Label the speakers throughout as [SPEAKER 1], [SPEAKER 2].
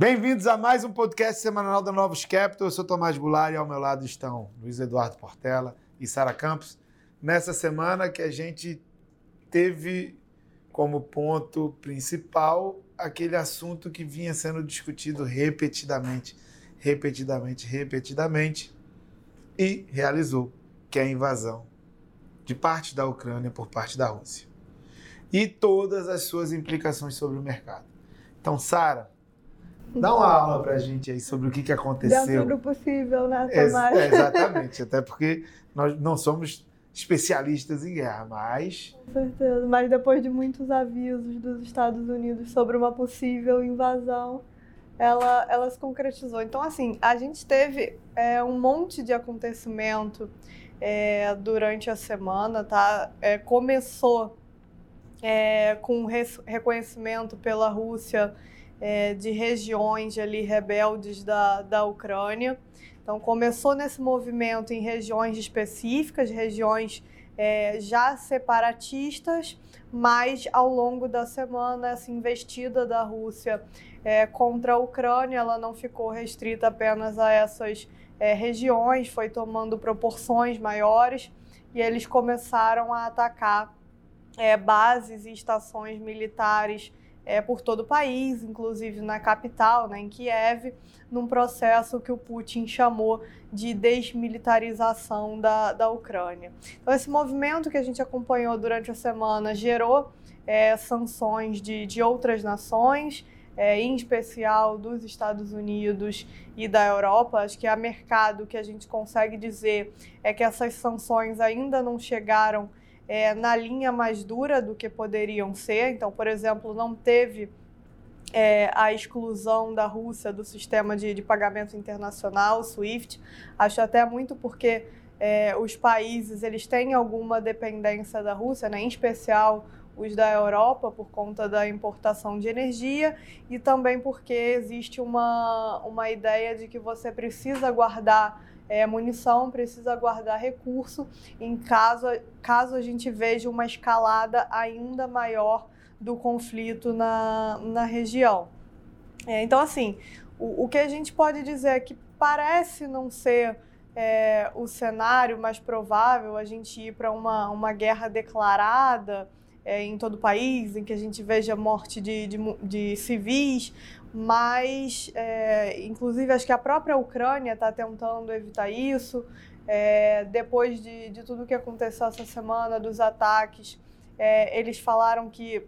[SPEAKER 1] Bem-vindos a mais um podcast semanal da Novos Capital. Eu sou Tomás Goulart e ao meu lado estão Luiz Eduardo Portela e Sara Campos. Nessa semana que a gente teve como ponto principal aquele assunto que vinha sendo discutido repetidamente, repetidamente, repetidamente e realizou, que é a invasão de parte da Ucrânia por parte da Rússia. E todas as suas implicações sobre o mercado. Então, Sara, Dá uma aula pra gente aí sobre o que, que aconteceu.
[SPEAKER 2] Dentro do possível, né, Tomás?
[SPEAKER 1] É, exatamente, até porque nós não somos especialistas em guerra, mas...
[SPEAKER 2] Com certeza, mas depois de muitos avisos dos Estados Unidos sobre uma possível invasão, ela, ela se concretizou. Então, assim, a gente teve é, um monte de acontecimento é, durante a semana, tá? É, começou é, com reconhecimento pela Rússia é, de regiões ali rebeldes da, da Ucrânia. Então, começou nesse movimento em regiões específicas, regiões é, já separatistas, mas ao longo da semana, essa investida da Rússia é, contra a Ucrânia ela não ficou restrita apenas a essas é, regiões, foi tomando proporções maiores e eles começaram a atacar é, bases e estações militares é, por todo o país, inclusive na capital, né, em Kiev, num processo que o Putin chamou de desmilitarização da, da Ucrânia. Então, esse movimento que a gente acompanhou durante a semana gerou é, sanções de, de outras nações, é, em especial dos Estados Unidos e da Europa. Acho que a mercado que a gente consegue dizer é que essas sanções ainda não chegaram é, na linha mais dura do que poderiam ser. Então, por exemplo, não teve é, a exclusão da Rússia do sistema de, de pagamento internacional, SWIFT. Acho até muito porque é, os países eles têm alguma dependência da Rússia, né? em especial os da Europa, por conta da importação de energia, e também porque existe uma, uma ideia de que você precisa guardar é, munição, precisa guardar recurso em caso, caso a gente veja uma escalada ainda maior do conflito na, na região. É, então, assim, o, o que a gente pode dizer é que parece não ser é, o cenário mais provável a gente ir para uma, uma guerra declarada é, em todo o país, em que a gente veja morte de, de, de civis, mas, é, inclusive, acho que a própria Ucrânia está tentando evitar isso. É, depois de, de tudo que aconteceu essa semana, dos ataques, é, eles falaram que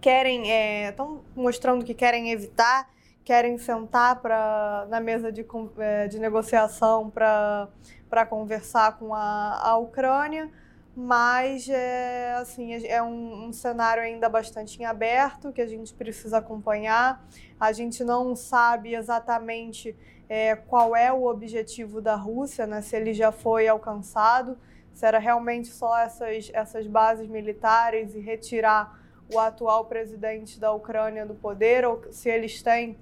[SPEAKER 2] querem, estão é, mostrando que querem evitar, querem sentar pra, na mesa de, é, de negociação para conversar com a, a Ucrânia mas é, assim, é um, um, cenário ainda bastante em aberto que a gente precisa acompanhar. A gente não sabe exatamente é, qual é o objetivo da Rússia, né, se ele já foi alcançado, se era realmente só essas, essas bases militares e retirar o atual presidente da Ucrânia do poder, ou se eles têm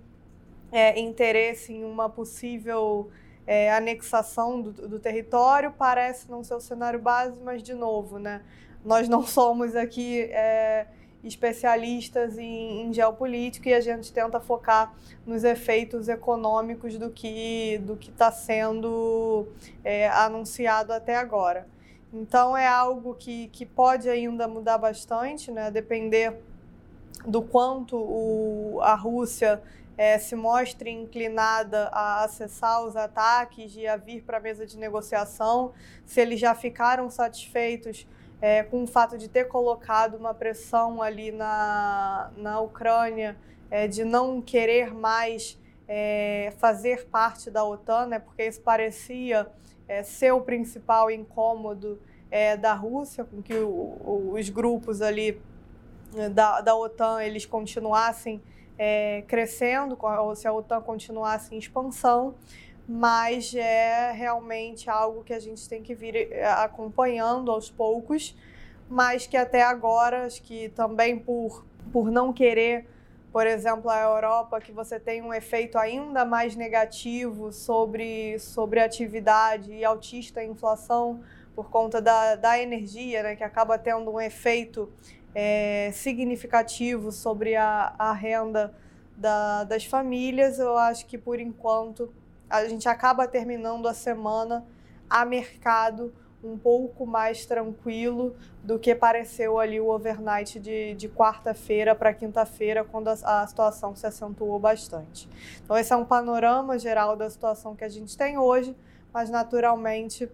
[SPEAKER 2] é, interesse em uma possível é, anexação do, do, território parece não ser o cenário base, mas de novo, né? Nós não somos aqui é, especialistas em, em, geopolítica e a gente tenta focar nos efeitos econômicos do que do que está sendo é, anunciado até agora. Então é algo que, que pode ainda mudar bastante, né? Depender do quanto o, a Rússia é, se mostre inclinada a acessar os ataques e a vir para a mesa de negociação, se eles já ficaram satisfeitos é, com o fato de ter colocado uma pressão ali na, na Ucrânia, é, de não querer mais é, fazer parte da OTAN, né, porque isso parecia é, ser o principal incômodo é, da Rússia, com que o, os grupos ali da, da OTAN eles continuassem é, crescendo, ou se a OTAN continuasse em expansão, mas é realmente algo que a gente tem que vir é, acompanhando aos poucos, mas que até agora, acho que também por, por não querer, por exemplo, a Europa, que você tem um efeito ainda mais negativo sobre, sobre atividade e altista inflação por conta da, da energia, né, que acaba tendo um efeito é, significativo sobre a, a renda da, das famílias. Eu acho que por enquanto a gente acaba terminando a semana a mercado um pouco mais tranquilo do que pareceu ali o overnight de, de quarta-feira para quinta-feira, quando a, a, situação se acentuou bastante. Então, esse é um panorama geral da situação que a gente tem hoje, mas naturalmente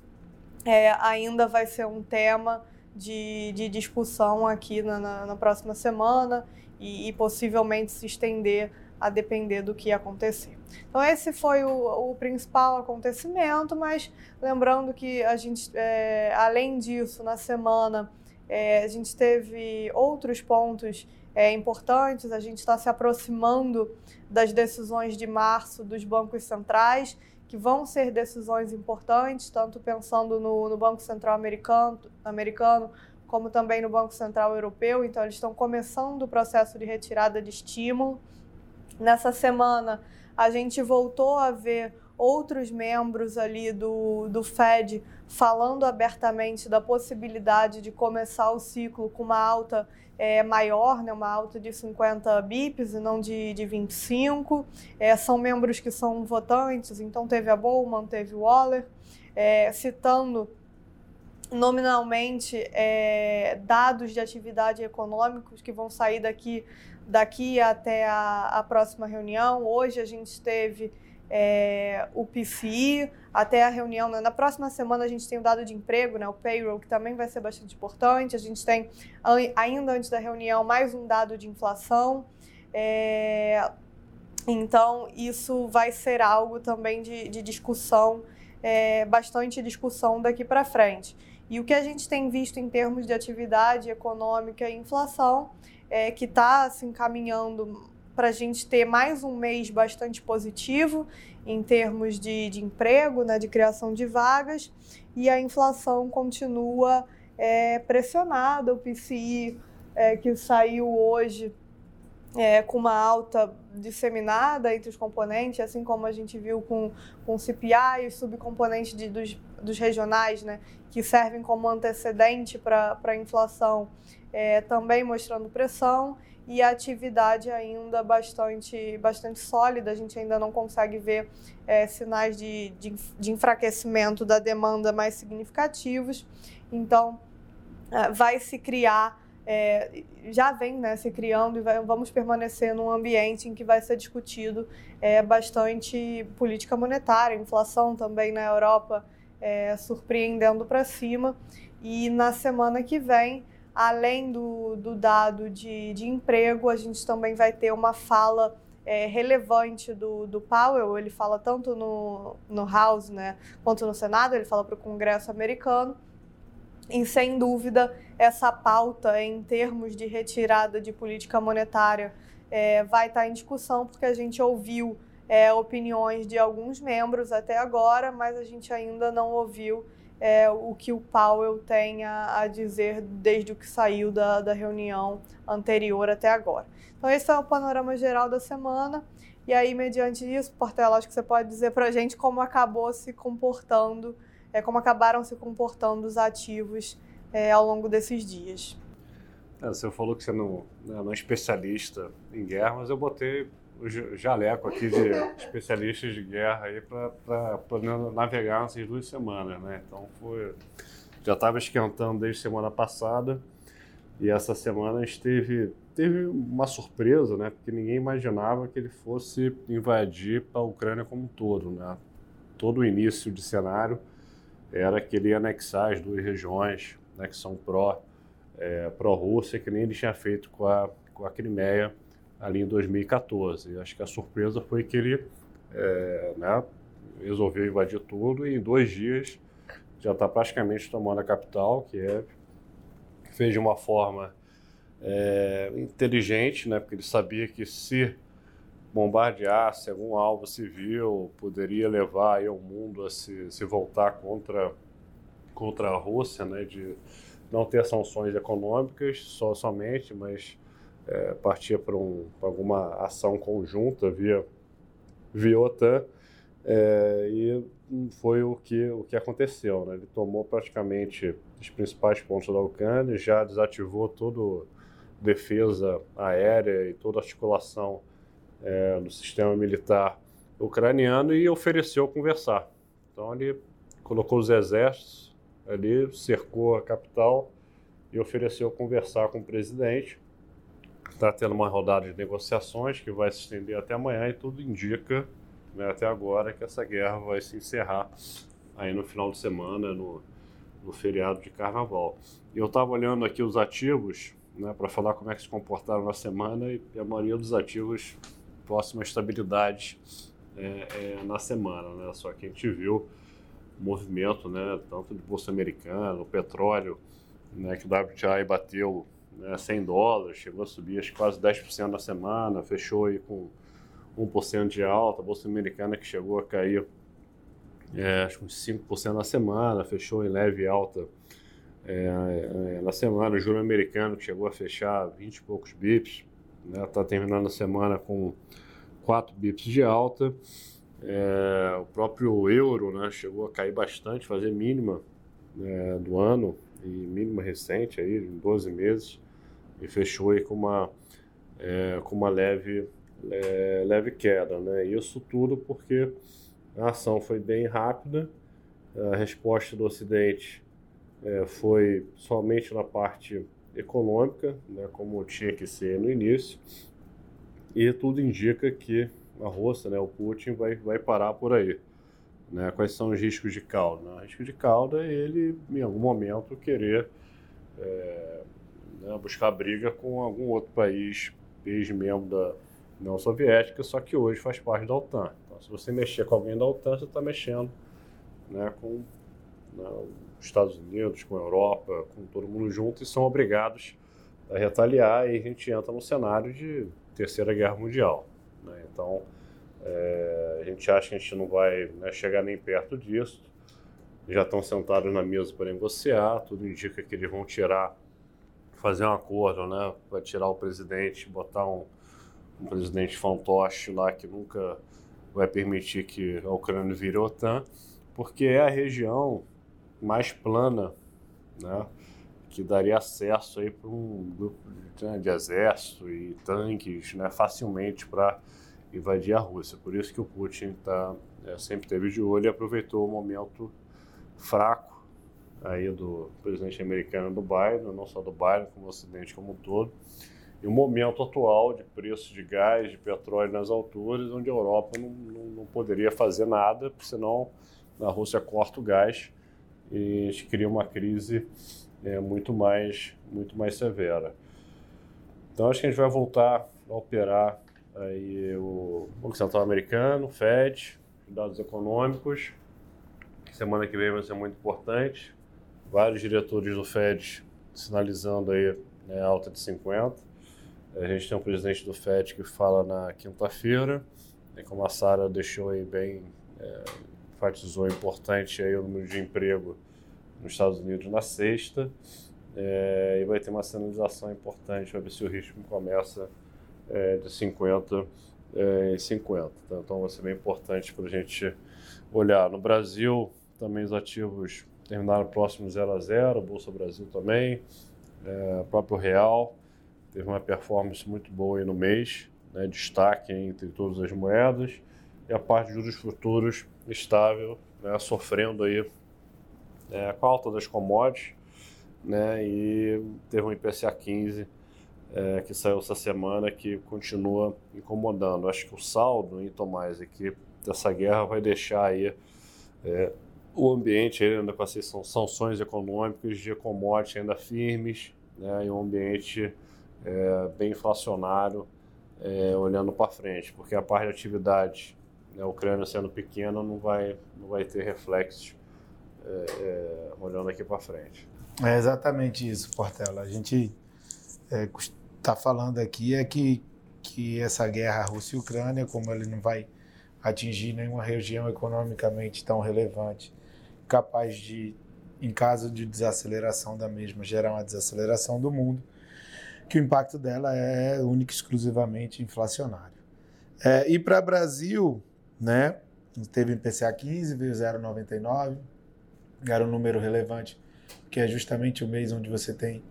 [SPEAKER 2] é, ainda vai ser um tema de, de discussão aqui na, na, na próxima semana e, e possivelmente se estender a depender do que acontecer. Então esse foi o, o principal acontecimento, mas lembrando que a gente, é, além disso, na semana é, a gente teve outros pontos é, importantes. A gente está se aproximando das decisões de março dos bancos centrais, que vão ser decisões importantes, tanto pensando no, no Banco Central americano, americano como também no Banco Central Europeu. Então, eles estão começando o processo de retirada de estímulo. Nessa semana, a gente voltou a ver outros membros ali do, do Fed falando abertamente da possibilidade de começar o ciclo com uma alta é, maior, né, uma alta de 50 bips e não de, de 25. É, são membros que são votantes, então teve a Bowman, teve o Waller, é, citando nominalmente é, dados de atividade econômicos que vão sair daqui daqui até a, a próxima reunião. Hoje a gente teve é, o PCI, até a reunião. Né? Na próxima semana a gente tem o dado de emprego, né? o payroll, que também vai ser bastante importante. A gente tem, ainda antes da reunião, mais um dado de inflação. É, então, isso vai ser algo também de, de discussão, é, bastante discussão daqui para frente. E o que a gente tem visto em termos de atividade econômica e inflação é, que está se encaminhando para a gente ter mais um mês bastante positivo em termos de, de emprego, né, de criação de vagas, e a inflação continua é, pressionada. O PCI é, que saiu hoje é, com uma alta disseminada entre os componentes, assim como a gente viu com, com o CPI, os subcomponentes de, dos, dos regionais, né, que servem como antecedente para a inflação, é, também mostrando pressão e a atividade ainda bastante, bastante sólida. A gente ainda não consegue ver é, sinais de, de, de, enfraquecimento da demanda mais significativos. Então, é, vai se criar, é, já vem né, se criando e vai, vamos permanecer num ambiente em que vai ser discutido é, bastante política monetária, inflação também na Europa é, surpreendendo para cima. E na semana que vem além do, do dado de, de emprego, a gente também vai ter uma fala é, relevante do, do Powell. Ele fala tanto no, no House né, quanto no Senado, ele fala para o Congresso americano. E sem dúvida, essa pauta em termos de retirada de política monetária é, vai estar em discussão, porque a gente ouviu é, opiniões de alguns membros até agora, mas a gente ainda não ouviu é, o que o Powell tem a, a, dizer desde o que saiu da, da reunião anterior até agora. Então, esse é o panorama geral da semana. E aí, mediante isso, Portela, acho que você pode dizer para a gente como acabou se comportando, é, como acabaram se comportando os ativos é, ao longo desses dias.
[SPEAKER 3] É, você falou que você não, não é especialista em guerra, mas eu botei o jaleco aqui de especialistas de guerra aí para navegar nessas duas semanas, né? Então foi já estava esquentando desde semana passada e essa semana a gente teve, teve uma surpresa, né? Porque ninguém imaginava que ele fosse invadir a Ucrânia como um todo, né? Todo o início de cenário era que ele ia anexar as duas regiões, né? Que são pró é, pró Rússia, que nem ele tinha feito com a com a Crimeia ali em 2014. Acho que a surpresa foi que ele é, né, resolveu invadir tudo e em dois dias já está praticamente tomando a capital, que é fez de uma forma é, inteligente, né, porque ele sabia que se bombardeasse algum alvo civil poderia levar aí o mundo a se, se voltar contra contra a Rússia, né, de não ter sanções econômicas só somente, mas é, para um, alguma ação conjunta via, via OTAN, é, e foi o que, o que aconteceu. Né? Ele tomou praticamente os principais pontos da Ucrânia, já desativou toda defesa aérea e toda articulação é, do sistema militar ucraniano e ofereceu conversar. Então ele colocou os exércitos ali, cercou a capital e ofereceu conversar com o presidente. Está tendo uma rodada de negociações que vai se estender até amanhã e tudo indica, né, até agora, que essa guerra vai se encerrar aí no final de semana, no, no feriado de carnaval. Eu estava olhando aqui os ativos né, para falar como é que se comportaram na semana e a maioria dos ativos próxima à estabilidade é, é, na semana. Né? Só que a gente viu movimento né, tanto de bolsa americana, o petróleo, né, que o WTI bateu né, 100 dólares, chegou a subir acho, quase 10% na semana, fechou aí com 1% de alta, a bolsa americana que chegou a cair é, acho uns 5% na semana, fechou em leve alta é, é, na semana. O juro americano que chegou a fechar 20 e poucos bips, está né, tá terminando a semana com 4 bips de alta. É, o próprio euro né, chegou a cair bastante, fazer mínima né, do ano e mínima recente aí, em 12 meses, e fechou aí com uma, é, com uma leve, é, leve queda. Né? Isso tudo porque a ação foi bem rápida, a resposta do Ocidente é, foi somente na parte econômica, né, como tinha que ser no início, e tudo indica que a Rússia, né, o Putin, vai, vai parar por aí. Né? Quais são os riscos de cauda? O risco de cauda é ele, em algum momento, querer é, né, buscar briga com algum outro país, ex-membro da União Soviética, só que hoje faz parte da OTAN. Então, se você mexer com alguém da OTAN, você está mexendo né, com né, os Estados Unidos, com a Europa, com todo mundo junto, e são obrigados a retaliar, e a gente entra no cenário de Terceira Guerra Mundial. Né? Então, é, a gente acha que a gente não vai né, chegar nem perto disso. Já estão sentados na mesa para negociar, tudo indica que eles vão tirar, fazer um acordo, né? Vai tirar o presidente, botar um, um presidente fantoche lá que nunca vai permitir que a Ucrânia vire OTAN, porque é a região mais plana, né? que daria acesso aí para um grupo de, né, de exército e tanques né, facilmente para invadir a Rússia. Por isso que o Putin tá, é, sempre teve de olho e aproveitou o momento fraco aí do presidente americano do Biden, não só do Biden, como do Ocidente como um todo, e o momento atual de preço de gás, de petróleo nas alturas, onde a Europa não, não, não poderia fazer nada, porque senão a Rússia corta o gás e a gente cria uma crise é, muito, mais, muito mais severa. Então acho que a gente vai voltar a operar aí o Banco Central Americano, Fed, dados econômicos. Semana que vem vai ser muito importante. Vários diretores do Fed sinalizando aí né, alta de 50. A gente tem um presidente do Fed que fala na quinta-feira, como a Sara deixou aí bem, é, enfatizou importante aí o número de emprego nos Estados Unidos na sexta. É, e vai ter uma sinalização importante para ver se o ritmo começa é, de 50 é, em 50. Tá? Então vai ser bem importante para a gente olhar. No Brasil, também os ativos terminaram próximo 0 a 0, Bolsa Brasil também, é, próprio Real teve uma performance muito boa aí no mês, né, destaque entre todas as moedas, e a parte de juros futuros estável, né, sofrendo aí é, com a alta das commodities, né, e teve um IPCA 15 é, que saiu essa semana que continua incomodando. Acho que o saldo, em Tomás, é que essa guerra vai deixar aí é, o ambiente ainda com essas sanções econômicas de commodities ainda firmes, né, e um ambiente é, bem inflacionário é, olhando para frente, porque a parte de atividade, né, a Ucrânia sendo pequena, não vai, não vai ter reflexos é, é, olhando aqui para frente.
[SPEAKER 1] É exatamente isso, Portela. A gente é, está falando aqui é que, que essa guerra Rússia e Ucrânia, como ele não vai atingir nenhuma região economicamente tão relevante, capaz de, em caso de desaceleração da mesma, gerar uma desaceleração do mundo, que o impacto dela é único exclusivamente inflacionário. É, e para Brasil, né, teve IPCA 15, veio 0,99, era um número relevante, que é justamente o mês onde você tem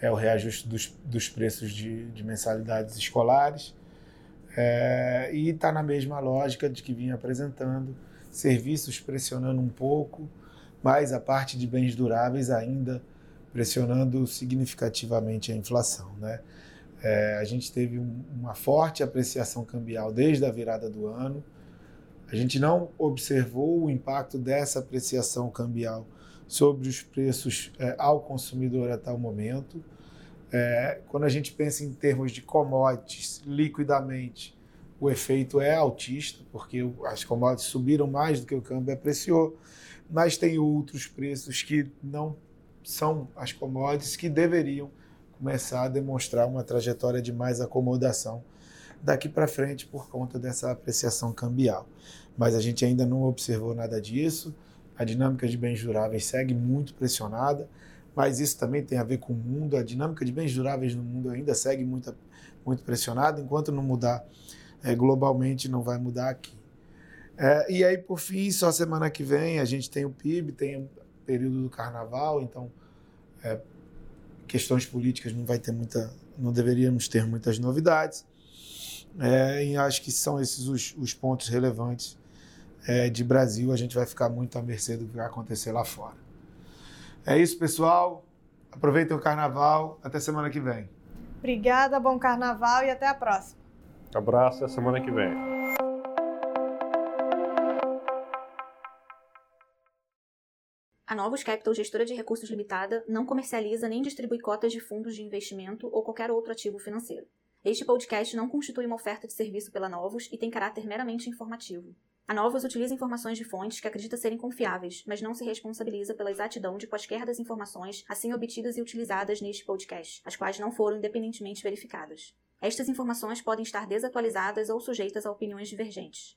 [SPEAKER 1] é o reajuste dos, dos preços de, de mensalidades escolares. É, e está na mesma lógica de que vinha apresentando, serviços pressionando um pouco, mas a parte de bens duráveis ainda pressionando significativamente a inflação. Né? É, a gente teve um, uma forte apreciação cambial desde a virada do ano. A gente não observou o impacto dessa apreciação cambial sobre os preços é, ao consumidor até o momento. É, quando a gente pensa em termos de commodities, liquidamente, o efeito é altista, porque as commodities subiram mais do que o câmbio apreciou, mas tem outros preços que não são as commodities que deveriam começar a demonstrar uma trajetória de mais acomodação daqui para frente por conta dessa apreciação cambial. Mas a gente ainda não observou nada disso. A dinâmica de bens duráveis segue muito pressionada, mas isso também tem a ver com o mundo. A dinâmica de bens duráveis no mundo ainda segue muito, muito pressionada, enquanto não mudar é, globalmente, não vai mudar aqui. É, e aí, por fim, só semana que vem a gente tem o PIB, tem o período do carnaval, então é, questões políticas não vai ter muita, não deveríamos ter muitas novidades. É, e acho que são esses os, os pontos relevantes é, de Brasil. A gente vai ficar muito à mercê do que vai acontecer lá fora. É isso, pessoal. Aproveitem o carnaval. Até semana que vem.
[SPEAKER 2] Obrigada, bom carnaval e até a próxima.
[SPEAKER 3] Abraço, até semana que vem.
[SPEAKER 4] A Novos Capital Gestora de Recursos Limitada não comercializa nem distribui cotas de fundos de investimento ou qualquer outro ativo financeiro. Este podcast não constitui uma oferta de serviço pela Novos e tem caráter meramente informativo. A Novos utiliza informações de fontes que acredita serem confiáveis, mas não se responsabiliza pela exatidão de quaisquer das informações assim obtidas e utilizadas neste podcast, as quais não foram independentemente verificadas. Estas informações podem estar desatualizadas ou sujeitas a opiniões divergentes.